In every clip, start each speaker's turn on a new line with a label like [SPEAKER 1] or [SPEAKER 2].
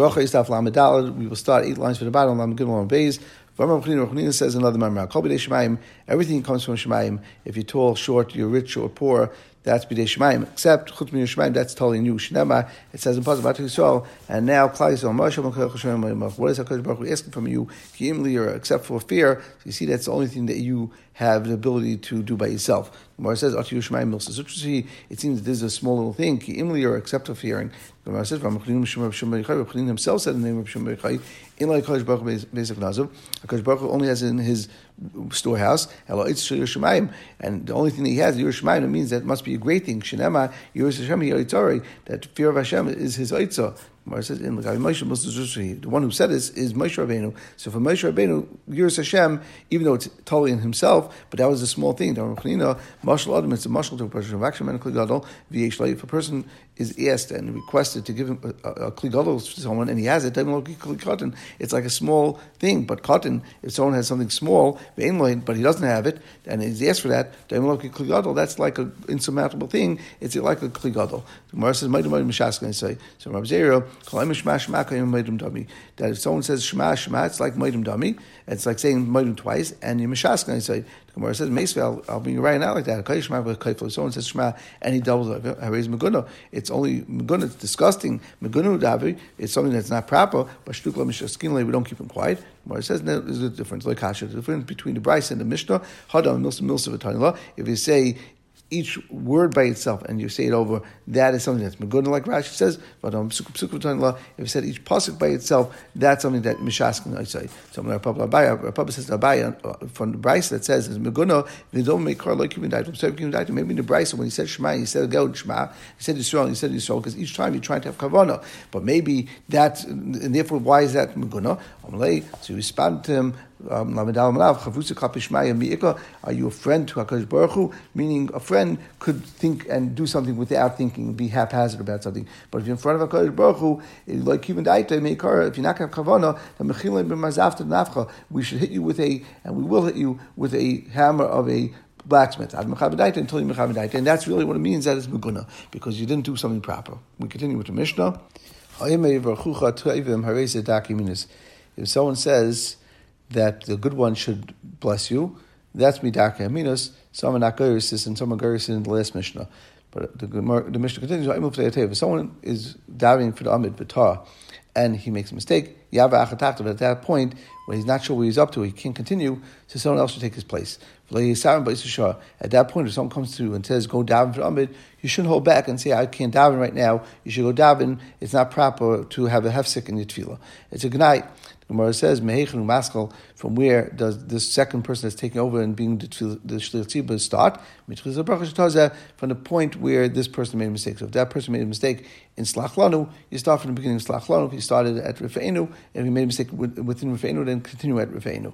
[SPEAKER 1] Bracha is Daf Lamed We will start eight lines for the bottom. Lamed Gimel on Beis. Ramah says another Mamra. Everything comes from Shemayim. If you're tall, short, you're rich or poor, that's b'dei shemaim. Except chutz min shemaim, that's totally new. Shnema, it says in Pasuk Batu Yisrael, and now Klal Yisrael, Moshe Moshe What is Hakadosh Baruch Hu asking from you? Kiimli, or except for fear. So you see, that's the only thing that you have the ability to do by yourself. Gemara says, "Ati Yushmayim Milsa." It seems that this is a small little thing. Kiimli, or except for fearing. Gemara says, "V'amachlinim Shemar Shemar Yichai." himself said the name of Shemar Yichai. In like Hakadosh Baruch Hu Beis Nazav, Hakadosh Baruch Hu only has in his storehouse. And the only thing that he has, Yerushalayim, it means that it must be a great thing. Shinema, Yerushalayim, that fear of Hashem is his Eitzah. The one who said this is Moshe Rabbeinu. So for Moshe Rabbeinu, Yiras Hashem, even though it's totally in himself, but that was a small thing. Mashal Adam, it's a mashal to a person. If a person is asked and requested to give him a, a, kli gadol to someone and he has it, it's like a small thing. But cotton, if someone has something small, but he doesn't have it, and he's asked for that, that's like an insurmountable thing. It's like a kli gadol. The Gemara says, "Ma'idum say." So Zera, that if someone says Shema Shema, it's like Maidim Dami. It's like saying Maidim twice, and you Mishaskan say. The Gemara says Meisvel, I'll, I'll be right now like that. If someone says Shema and he doubles it, raise Meguna. It's only Meguna. It's disgusting. Meguna Davi. It's something that's not proper. But Shtukla Mishaskin, we don't keep him quiet. Gemara says there's a difference. Like Kasha, the difference between the Bryce and the Mishnah. Hadam Milsa Milsa If you say each word by itself and you say it over, that is something that's Meguna, like Rashi says, but on if you said each pasuk by itself, that's something that Mishaskin I say. So when Rabbi Abaya says Abaya uh, from the Bryce that says is car like human died. Maybe in the Bryce when he said Shema, he said go Shema, he said Yisrael, he said Yisrael, because each time you're trying to have kavana. But maybe that, and therefore, why is that Meguna? So you respond to him, um, are you a friend to HaKadosh Baruch Hu? Meaning a friend could think and do something without thinking, be haphazard about something. But if you're in front of HaKadosh Baruch Hu, like even Daita, if you're not going to have we should hit you with a, and we will hit you with a hammer of a blacksmith. Ad mechabadaita until you mechabadaita. And that's really what it means that it's Meguna, because you didn't do something proper. We continue with the Mishnah. If someone says, that the good one should bless you. That's midaka aminos. Some not garisis and some are in the last Mishnah. But the, the Mishnah continues. If someone is davening for the Amid B'Tah and he makes a mistake, But at that point, when he's not sure what he's up to, he can't continue, so someone else should take his place. At that point, if someone comes to you and says, go daven for Amid, you shouldn't hold back and say, I can't daven right now. You should go daven. It's not proper to have a hefsek in your tefillah. It's a good night. Gemara says, Mehechenu Maskal, from where does this second person that's taking over and being the Shliach start? From the point where this person made a mistake. So if that person made a mistake in Slachlanu, you start from the beginning of Slachlanu. If started at Rifeinu, and you made a mistake within Rifeinu, then continue at Pnei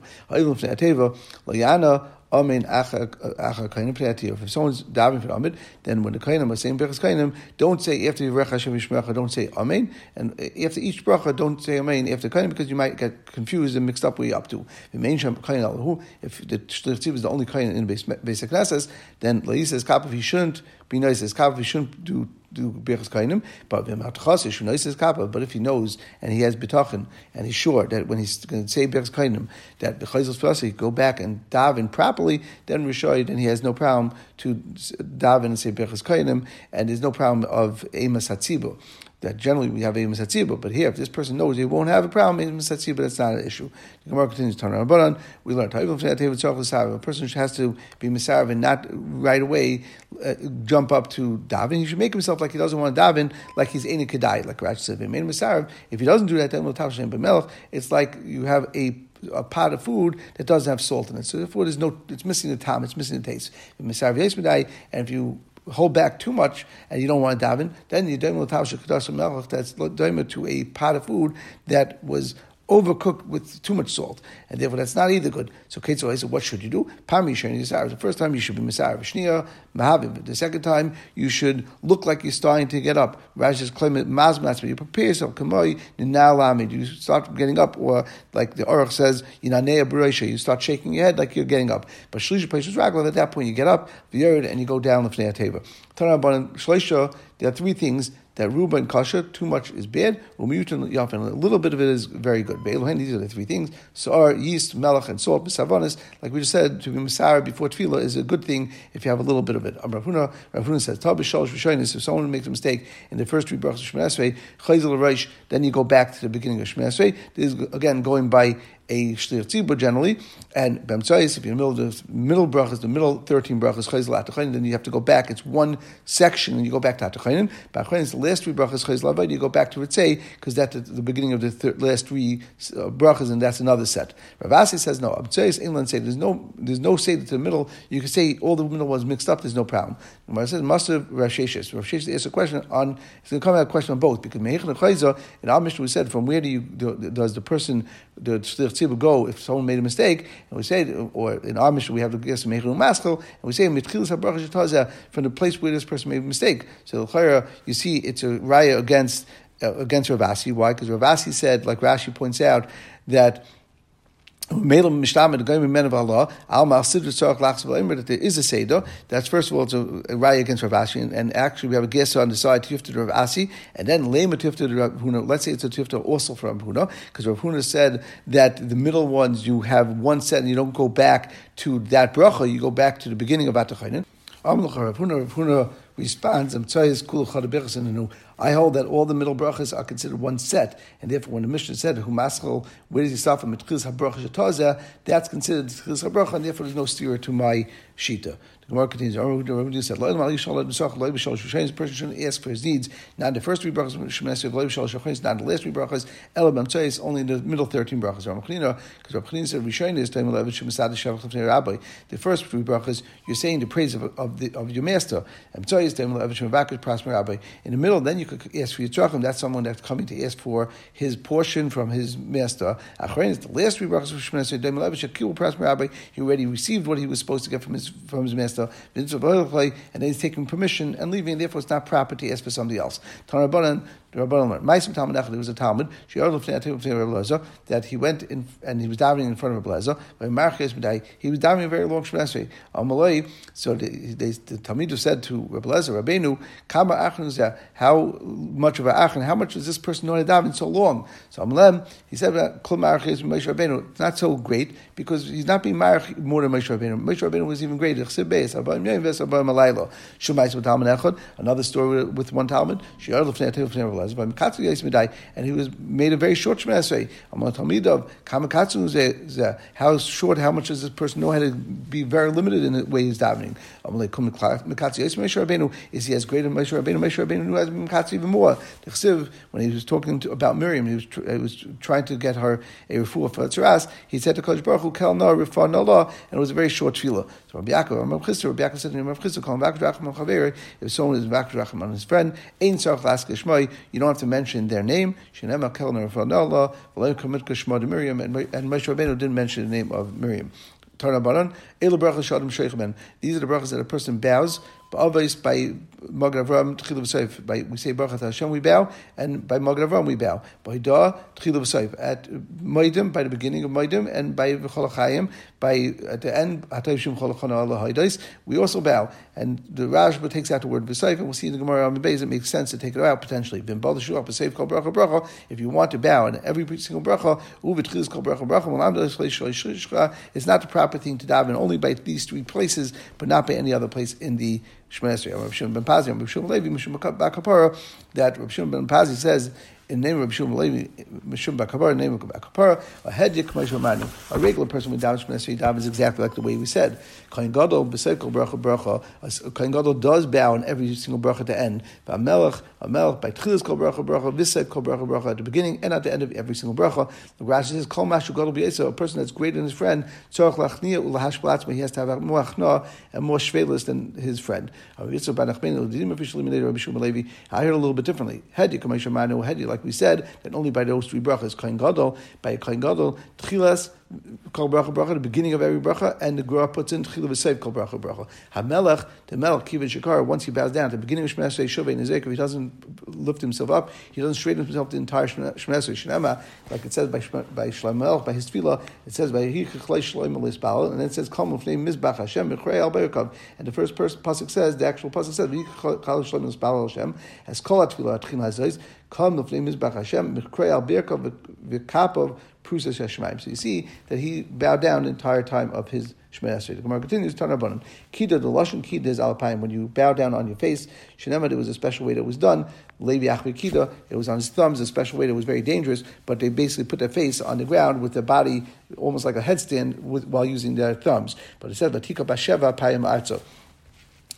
[SPEAKER 1] If someone's davening for Amen, then when the Kainim are saying Berachas Kainim, don't say after Yerech Hashem Yishmecha, don't say Amen, and uh, after each bracha, don't say Amen after Kainim because you might get confused and mixed up where you're up to. If the Shliach is the only Kainim in basic classes, then Lai says Kapav he shouldn't be nice he shouldn't do do Birchas Kainim, but but if he knows and he has bitachon and he's sure that when he's going to say Birchas Kainim, that Bechayzos Flasi go back and daven properly, then Rishoid, and he has no problem to daven and say Birchas Kainim, and there's no problem of Emas Hatzibo that generally we have a Misatzibah, but here, if this person knows he won't have a problem, a Misatzibah, that's not an issue. The Gemara continues to turn around. But we learned, a person has to be Misav and not right away uh, jump up to daven. He should make himself like he doesn't want to daven, like he's in a kedai, like Rashi said. If he doesn't do that, then it's like you have a a pot of food that doesn't have salt in it. So the food is no, it's missing the time, it's missing the taste. And if you hold back too much and you don't want to daven, then you don't that's daima to a pot of food that was overcooked with too much salt, and therefore that's not either good. So Ketzal said, what should you do? Pami Yisar. The first time you should be Misar Shnia, Mahavim. The second time you should look like you're starting to get up. Rashi's claiming Mazmas, but you prepare yourself. Kamoi, Ninalamid. You start getting up, or like the Aruch says, Yinanea Beresha. You start shaking your head like you're getting up. But Shlisha Pesha Raglav, at that point you get up, the and you go down the Fnei Teva. There are three things that ruba and kasha, too much is bad, umiyutin yafin, a little bit of it is very good. Be'elohen, these are the three things. Sar, yeast, melech, and salt, misavanis, like we just said, to be misara before tefillah is a good thing if you have a little bit of it. Rav Huna says, Tab if someone makes a mistake in the first three brachas of Shemini then you go back to the beginning of Shemini This is, again, going by a shlir tzibur generally, and b'mtzayis, if you're in the middle the middle brachas, the middle 13 brachas, chayzel atachayin, then you have to go back. It's one section, and you go back to atachayin. Ba'achayin is the last three brachas, chayzel avad, you go back to ritzei, because that's the, beginning of the thir- last three uh, brachas, and that's another set. Rav Asi says no. B'mtzayis, inland say there's no there's no say to the middle. You can say all the middle ones mixed up. There's no problem. Gemara says must have Rav Sheshes. Rav Sheshes asked a question on. It's going to come out a question on both because meichin chayza in our mission we said from where do you do, does the person the shlich tzibur go if someone made a mistake and we say or in our mission we have the guess a meichin maschel and we say mitchilas habracha from the place where this person made a mistake. So the you see it's a raya against uh, against Rav Asi. Why? Because Rav Asi said, like Rashi points out, that that there is a Seder. That's first of all, it's a, raya against Rav Ashi, and, and, actually we have a Gesa on the side, Tifta to Rav Asi, and then Lema Tifta to Rav Huna. Let's say it's a Tifta also from Rav Huna, because Rav Huna said that the middle ones, you have one set and you don't go back to that bracha, you go back to the beginning of Atachainin. Rav Huna, Rav Huna responds, I hold that all the middle brachas are considered one set, and therefore when the Mishnah said, Humaschel, where does he start from? That's considered Tchiz HaBracha, and therefore there's no steer to my Shita. The Gemara continues, Rabbi said, a person shouldn't ask for his needs, not the first three brachas, not the last three brachas, Elabam Tzayis, only in the middle 13 brachas. Because Rabbi Chanina said, Rishayin is Taim Levit Shemasad Shavach Rabbi. The first three brachas, you're saying the praise of, of, the, of your master. And Tzayis Taim Levit Shemavakas Prosper Rabbi. In the middle, then you could ask for your tzachim. That's someone that's coming to ask for his portion from his master. Achrein is the last three brachas of Shemasad Taim Levit Shekil Prosper Rabbi. He already received what he was supposed to get from his from his master and then he's taking permission and leaving, therefore it's not property as for somebody else. There was a Talmud, that he went in, and he was davening in front of Rabbi Lezer. He was davening a very long Shemesrei. Amalei, so the, the, the said to Rabbi Lezer, Rabbeinu, Kama how much of an Achan, how much does this person know to daven so long? So Amalem, he said. It's not so great because he's not being more than Moshe Rabbeinu. Moshe Rabbeinu was even greater. Another story with one Talmud and he was made a very short Shemesrei. How short, how much does this person know how to be very limited in the way he's davening? Is he as great as Moshe Rabbeinu? Moshe Rabbeinu has Mikatz even more. When he was talking to, about Miriam, he was, tr- he was trying to get her a refuah for Tzaras, he said to Kodesh Baruch Hu, Kel no, refuah no law, and it was a very short tefillah. So Rabbi Yaakov, Rabbi Chisda, Rabbi Yaakov said to him, Rabbi Chisda, call him back to if someone is back to on his friend, Ein Sarach Lask you don't have to mention their name. And Moshe Rabbeinu didn't mention the name of Miriam. These are the brachas that a person bows Always by Magad Avram Tchilu V'Soif. By we say Baruch Hashem we bow, and by Magad Avram we bow. By Da Tchilu V'Soif. At Moedim by the beginning of Moedim, and by V'Cholachayim by at the end Shum Cholachana Allah Haydais we also bow. And the Rashba takes out the word V'Soif, and we'll see in the Gemara on the base it makes sense to take it out potentially. If you want to bow and every single Bracha. It's not the proper thing to daven only by these three places, but not by any other place in the Ben Pazi, Levi, Bakapara, that Rav Shimon ben Pazi says in name of Mishum Levi, Mishum Bakapara, name of Bakapara, a hedyik Manu. A regular person with daven Shemon Esrei davens exactly like the way we said. Kohen Gadol b'sekel bracha bracha. Kohen Gadol does bow in every single bracha the end. But Melech, a Melech by Tchilas kol bracha bracha, Visek kol bracha bracha at the beginning and at the end of every single bracha. The Rashi says Kol Mashu Gadol b'Yesa, a person that's greater than his friend. Tzorach lachnia ulahash blatzma. He has to have more achna and more shvelis than his friend. I heard a little bit differently. Hedi Manu Hedi, like we said, that only by those three brachas, Kohen Gadol, by Kohen Gadol, Tchilas kol bracha bracha, the beginning of every bracha, and the Gemara puts in tchilu v'seif kol bracha bracha. Hamelech, the melech kivin shakar, once he bows down at the beginning of Shemesrei Shovei Nezek, if he doesn't lift himself up, he doesn't straighten himself the entire Shemesrei Shnema, like it says by by Shlomo by his tefillah, it says by Hichachlei Shlomo Lisbal, and then it says Kol Mufnei Mizbach Hashem B'chrei Al Be'erkav, and the first person pasuk says the actual pasuk says Hichachlei Shlomo Lisbal Hashem as Kol Atfilah Atchim Hazois Kol Mufnei Mizbach Hashem B'chrei Al Be'erkav V'kapav So you see that he bowed down the entire time of his Shemay Esrei. The Gemara continues, Tanabonim. Kida, the Lashon Kida is Alpine. When you bow down on your face, Shenemad, it was a special way that was done. Levi Achvi Kida, it was on his thumbs, a special way that was very dangerous, but they basically put their face on the ground with their body almost like a headstand with, while using their thumbs. But it said, Latika Basheva Payim Arzo.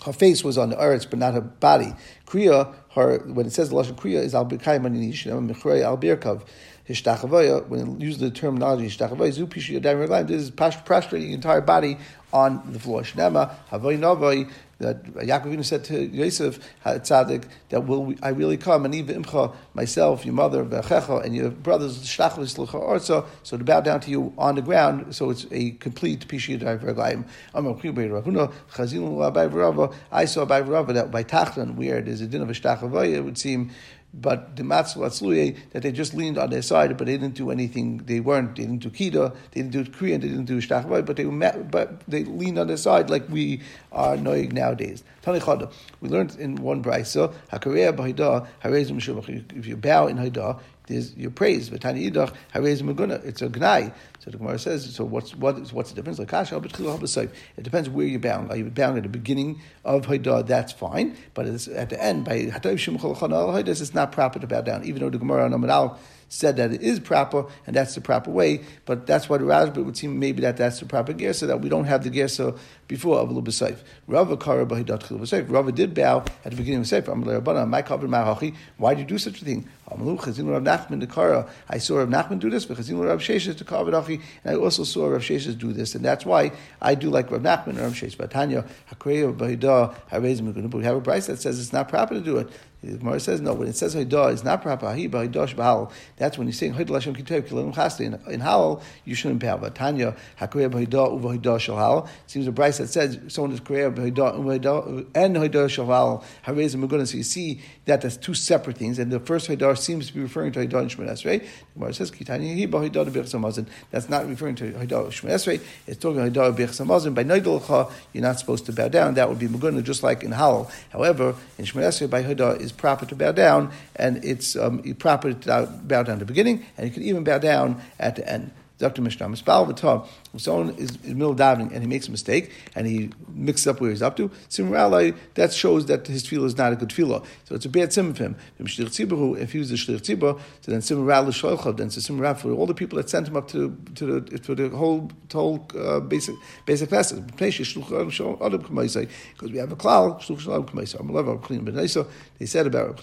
[SPEAKER 1] Her face was on the earth, but not her body. Kriya, her when it says the lashon kriya is al birkayim aninish, al birkav When it uses the terminology. This is prostrating the entire body on the floor. Shnema havoy novoi that Yaakov said to Yosef Tzaddik that will I really come and even imcha myself, your mother, Bechecha, and your brothers Shlachlis Orza, so to bow down to you on the ground, so it's a complete Pishi Raglaim. I saw by Rava that by Tachlan, where there's a din of a Shtachavoy, it would seem but the matzah that they just leaned on their side, but they didn't do anything. They weren't. They didn't do kida. They didn't do kriya. They didn't do shtachvay. But they met, but they leaned on their side like we are knowing nowadays. We learned in one brayso If you bow in haidah, there's your praise. It's a gnai. So the Gemara says, so what's what is what's the difference? It depends where you're bound. Are you bound at the beginning of Haidah? That's fine, but at the end by it's not proper to bow down, even though the Gemara on Amadal said that it is proper and that's the proper way. But that's what Rashba would seem maybe that that's the proper gear, so that we don't have the gear so before Avlu B'Seif. Rava Kara Bahidat Chil B'Seif. Rava did bow at the beginning of Seif. Amalei Rabbana, my cover Mahachi. Why did you do such a thing? The. I saw Rav Nachman do this, Chazinu Rav Sheshes to Kavod Achi, and I also saw Rav Sheshes do this, and that's why I do like Rav Nachman and Rav Sheshes. But Tanya. We have a price that says it's not proper to do it. The Gemara says no. When it says Haidah, it's not proper. Haidah Haidah That's when you're saying Haidah Lashem Kitev Kilim Chasli. In Halal, you shouldn't bow. But Tanya Hakreya Haidah Uva Haidah Shal Seems a price that says someone is Korea Haidah and Haidah Shal Harez Megunim. So you see that that's two separate things, and the first Haidah seems to be referring to Haidah and Shemon Esrei. Gemara says Haidah Bechsamazin. That's not referring to Haidah Shemon Esrei. It's talking about Haidah Bechsamazin. By Neidolcha, you're not supposed to bow down. That would be Megunim, just like in Halal. However, in Shemon Esrei, by Haidah is proper to bow down, and it's um, proper to bow down at the beginning, and you can even bow down at the end. Dr. Mishnah, if someone is in the middle of davening and he makes a mistake and he mixes up where he's up to, Simralai, that shows that his tefillah is not a good tefillah. So it's a bad sim of him. If he was the shlich tzibur, so then Sholchav, then so Simral for all the people that sent him up to, to the, to the whole, to whole uh, basic basic classes. Because we have a klal, they said about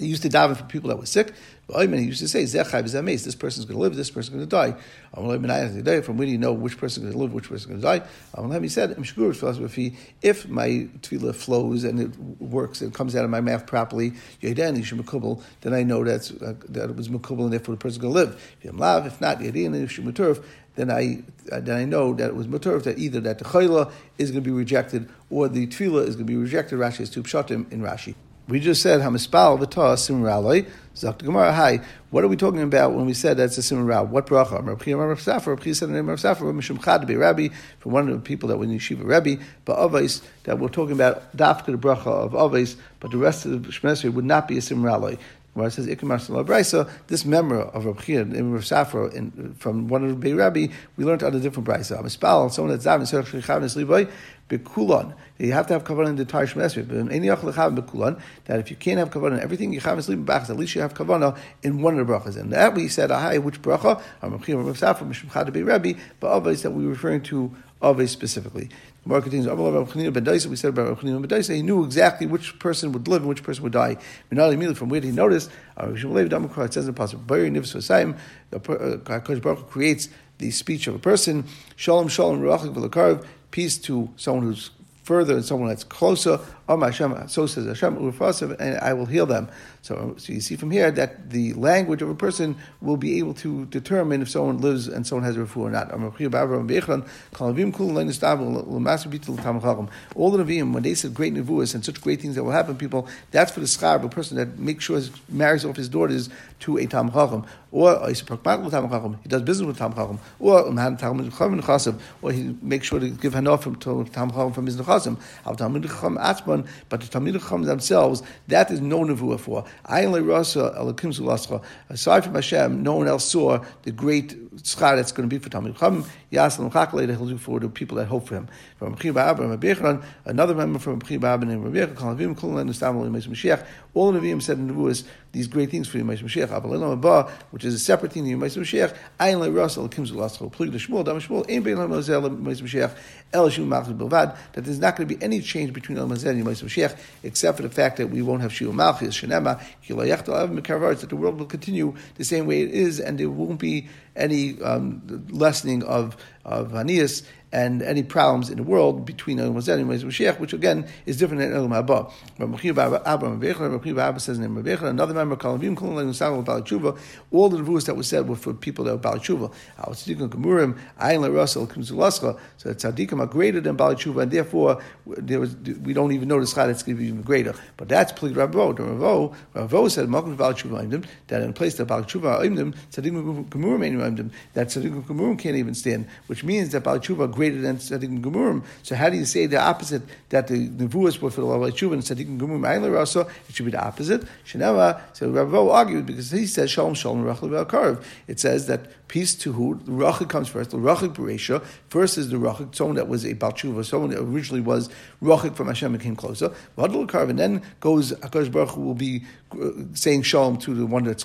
[SPEAKER 1] they used to daven for people that were sick. He used to say, This person's going to live, this person's going to die. From where do you know which person's going to live, which person's going to die? He said, if my tefillah flows and it works and comes out of my mouth properly, then I know that's, uh, that it was makubal and therefore the person's going to live. If not, then I then I know that it was maturv that either that the chayla is going to be rejected or the tefillah is going to be rejected. Rashi has two pshatim in Rashi. We just said Hamispal v'ta simraloi. Zakta Gemara. Hi. What are we talking about when we said that's a simral? What bracha? Rabbi Rav Safar. Rabbi said the name of Safar. Mishum Chad be Rabbi from one of the people that were in yeshiva Rabbi. But Avais that we're talking about dafka the bracha of Avais, but the rest of the Shemesri would not be a simraloi where it says Ikamar Brisa, this member of Rav Chia and Rav Safra from one of the Rabbi, we learned on a different Brisa. Amispal, someone that's Zavin, Serach Shechavin, Sliboy, Bekulon. You have to have kavanah in the entire Shemesri. But in any Bekulon, that if you can't have kavanah in everything, you have sleep back, at least you have kavanah in one of the brachas. And that we said, Ahai, which bracha? Rav Chia, Rav Safra, Mishum Chad Rabbi, but always that we were referring to Ave specifically. Gemara continues, we said about Rav Chanina he knew exactly which person would live and which person would die. Not immediately from where he noticed, uh, it says in the Pasuk, Kodesh Baruch creates the speech of a person, Shalom, Shalom, V'Lakarv, peace to someone who's further and someone that's closer. Oh my Hashem, so says Hashem, and I will heal them. So, so you see from here that the language of a person will be able to determine if someone lives and someone has a refuah or not. All the Nevi'im, when they said great nevuas and such great things that will happen, people, that's for the schar of a person that makes sure he marries off his daughters to a Tam Chacham, or he does business with Tam Chacham, or or he makes sure to give hanof from to Tam from his nechasim. But the Talmid Chacham themselves, that is no nevuah for. Aside from Hashem, no one else saw the great schar that's going to be for Talmid Chacham. Yaslam Chakalei that he'll do for the people that hope for him. From another member from Rabbi Abba Rabbi and Stamel Mashiach. All the Nevi'im said in Nevuahs these great things for Yom Mashiach. Which is a separate thing in Yom Mashiach. Ayin Le Russell Kim Zulascho Plig Shmuel Dam Shmuel Ein Bein Lam Mazel Mashiach El Shum Malchus Bilvad. That there's not going to be any change between El Mazel and Yom Mashiach except for the fact that we won't have Shul Malchus Shenema That the world will continue the same way it is, and there won't be any um, lessening of of Anias and any problems in the world between Elam Hazeh and Mashiach, which again is different than Elam Haba. Rabbi Mechiyav Abba says in another member, all the nevuahs that were said were for people that were Bal Tshuva. So the tzaddikim are greater than Bal Tshuva, and therefore there was, we don't even notice how that's going to be even greater. But that's Plig Ravo. Ravo, said, Malkum Bal Tshuva that in place that Bal Tshuva tzaddikim Gemurim that tzaddikim Gemurim can't even stand, which means that Bal Tshuva greater than Tzaddik Gemurim. So how do you say the opposite, that the Nevuas were for the Lavai Tshuva and Tzaddik Gemurim Ayla Rasa? It should be the opposite. Sheneva, so Ravo argued because he says Shalom Shalom Rachel Karv. It says that peace to who? The Rachel comes first. The Rachel Beresha. First is the Rachel, someone that was a Tshuva, someone that originally was Rachel from Hashem and came closer. Vadal Karv, and then goes Akash Baruch Hu will be uh, saying Shalom to the one that's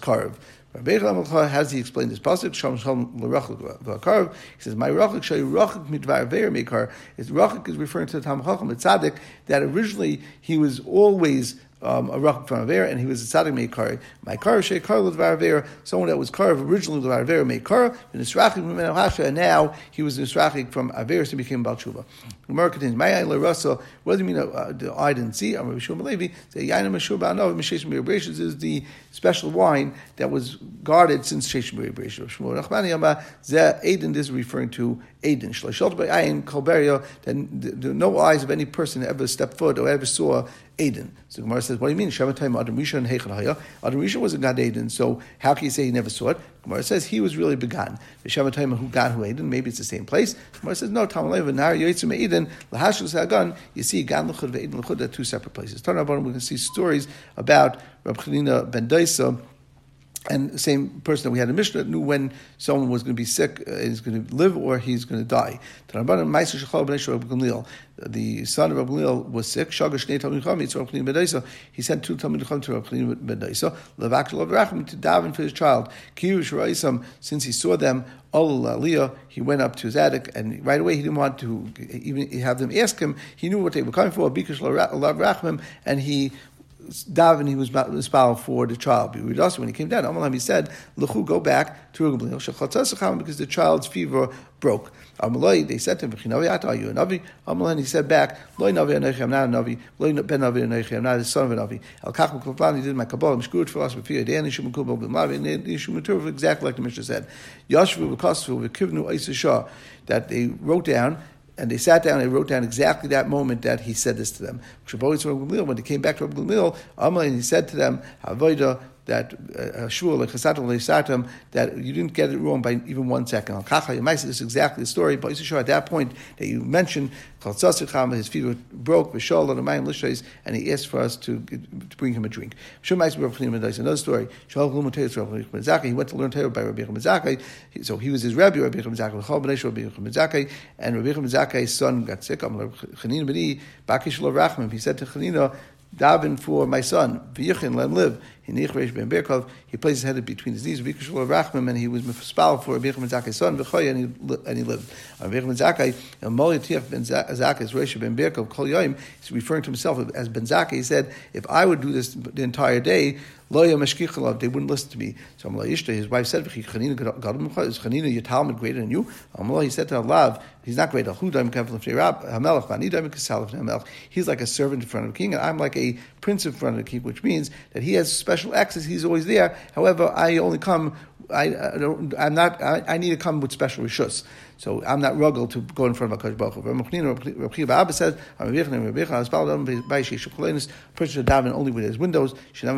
[SPEAKER 1] carved. How does he explain this pasuk? Shalom shalom l'rachik He says, "My rachik shay rachik midvar veir mekar." His rachik is referring to the Tam Chacham Tzaddik that originally he was always um, a rachik from Aver, and he was a tzaddik meikar. My car sheikar l'dvar someone that was carved originally l'dvar Aver meikar, and nisrachik from Hasha, and now he was nisrachik from Aver, so he became Balshuva. Gemara continues, My ayin l'rasa, what do you mean uh, the I didn't see? I'm Rabbi Shua Malevi, the yayin mashur ba'anov, mishesh mirabreshes is the special wine that was guarded since shesh mirabreshes. Shmuel Rachmani Yama, zeh Aiden is referring to Aiden. Shlashot by ayin kolberia, that no eyes of any person ever stepped foot or ever saw Aiden. So Gemara says, what do you mean? Shamatayim Adam Rishon and Heichel Haya. Adam Rishon was a God Aiden, so how can you say he never saw it? Gemara says he was really began. The Shamatayim who got who Aiden, maybe it's the same place. Gemara says, no, Tam Leva, Nar Yoitzim Aiden, Lahashus Hagan, you see Gan Luchud Aiden Luchud, they're two separate places. Turn about we can see stories about Rab Chanina Ben Daisa, and the same person that we had in Mishnah knew when someone was going to be sick, uh, he's going to live or he's going to die. The son of Rabbi Gamliel was sick. He sent two Talmud Chacham to Rabbi Ben Daisa, to daven for his child. Since he saw them, he went up to his attic, and right away he didn't want to even have them ask him. He knew what they were coming for, and he daven he was spal for the child. But when he came down, Amalam he said, "Luchu, go back to Gamliel because the child's fever broke." Amalai, they said to him, "Are you a navi?" Amalan he said back, "Loi navi anochi, I'm not a navi. Loi ben navi anochi, I'm not the son of a navi." El kach mekuflan, he did my kabbalah, mishkurat philosophy, dan ishum kubal b'mavi, and ishum matur, exactly like the Mishnah said. Yashvu v'kosvu v'kivnu eisashah, that they wrote down and they sat down and wrote down exactly that moment that he said this to them. When they came back to Rabbi Gamliel, Amalei, he said to them, that uh, shul like chasatam that you didn't get it wrong by even one second. This is exactly the story. But you at that point that you mentioned, his feet broke, and he asked for us to, to bring him a drink. Another story. He went to learn Torah by Rabbi Zakai. So he was his Rabbi, Rabbi Zakai, and Rabbi Zakai's son got sick. He said to Chanina, daven for my son, let him live. He Berkov. placed his head between his knees, and he was mispal for Rabbi ben Zakai's son, and and he lived. Rabbi ben Zakai, Molitiach ben Zakai's Rosh ben Birkov, Kol Yoim, he's referring to himself as Ben Zakai. He said, if I would do this the entire day, Loya Meshkichalav, they wouldn't listen to me. So Amalai Ishta, his wife said, Chanina is Chanina your Talmud greater than you? Amalai, he said to Allah, he's not greater. He's like a servant in front of a king, and I'm like a prince in front of the king, which means that he has special access. He's always there. However, I only come I, I don't, I'm not, I, I, need to come with special rishus. So I'm not rugged to go in front of HaKadosh Baruch Hu. Rabbi Abba says, "I'm a person should daven only with his windows. There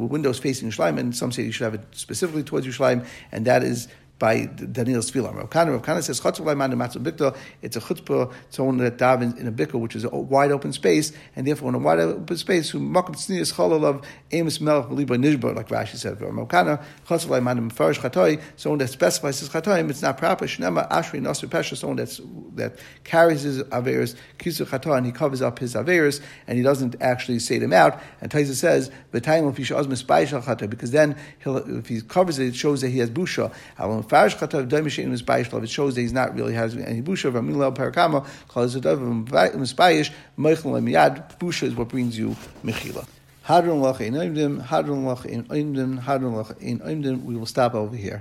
[SPEAKER 1] were windows facing Yerushalayim, and some say you should have it specifically towards Yerushalayim, and that is by Daniel's Tefillah. Rav Kana, Rav Kana says, it's a chutzpah, someone that davens in a bikta, which is a wide open space, and therefore in a wide open space, who makam tznias of amos melech beliba nishba, like Rashi said. Rav Kana, chutzpah manim farish chatoi, someone that specifies his chatoim, it's not proper. Shnema ashri nasr pesha, someone that's, that carries his averis, kisu chatoy, and he covers up his averis, and he doesn't actually say them out. And Taisa says, because then if he covers it, it shows that he has busha. It shows that he's not really has any busha. V'amilel parakama it misbayish meichel miyad. Busha is what brings you mechila. Hadron lach in oimdim, hadron lach in oimdim, hadron lach in oimdim. We will stop over here.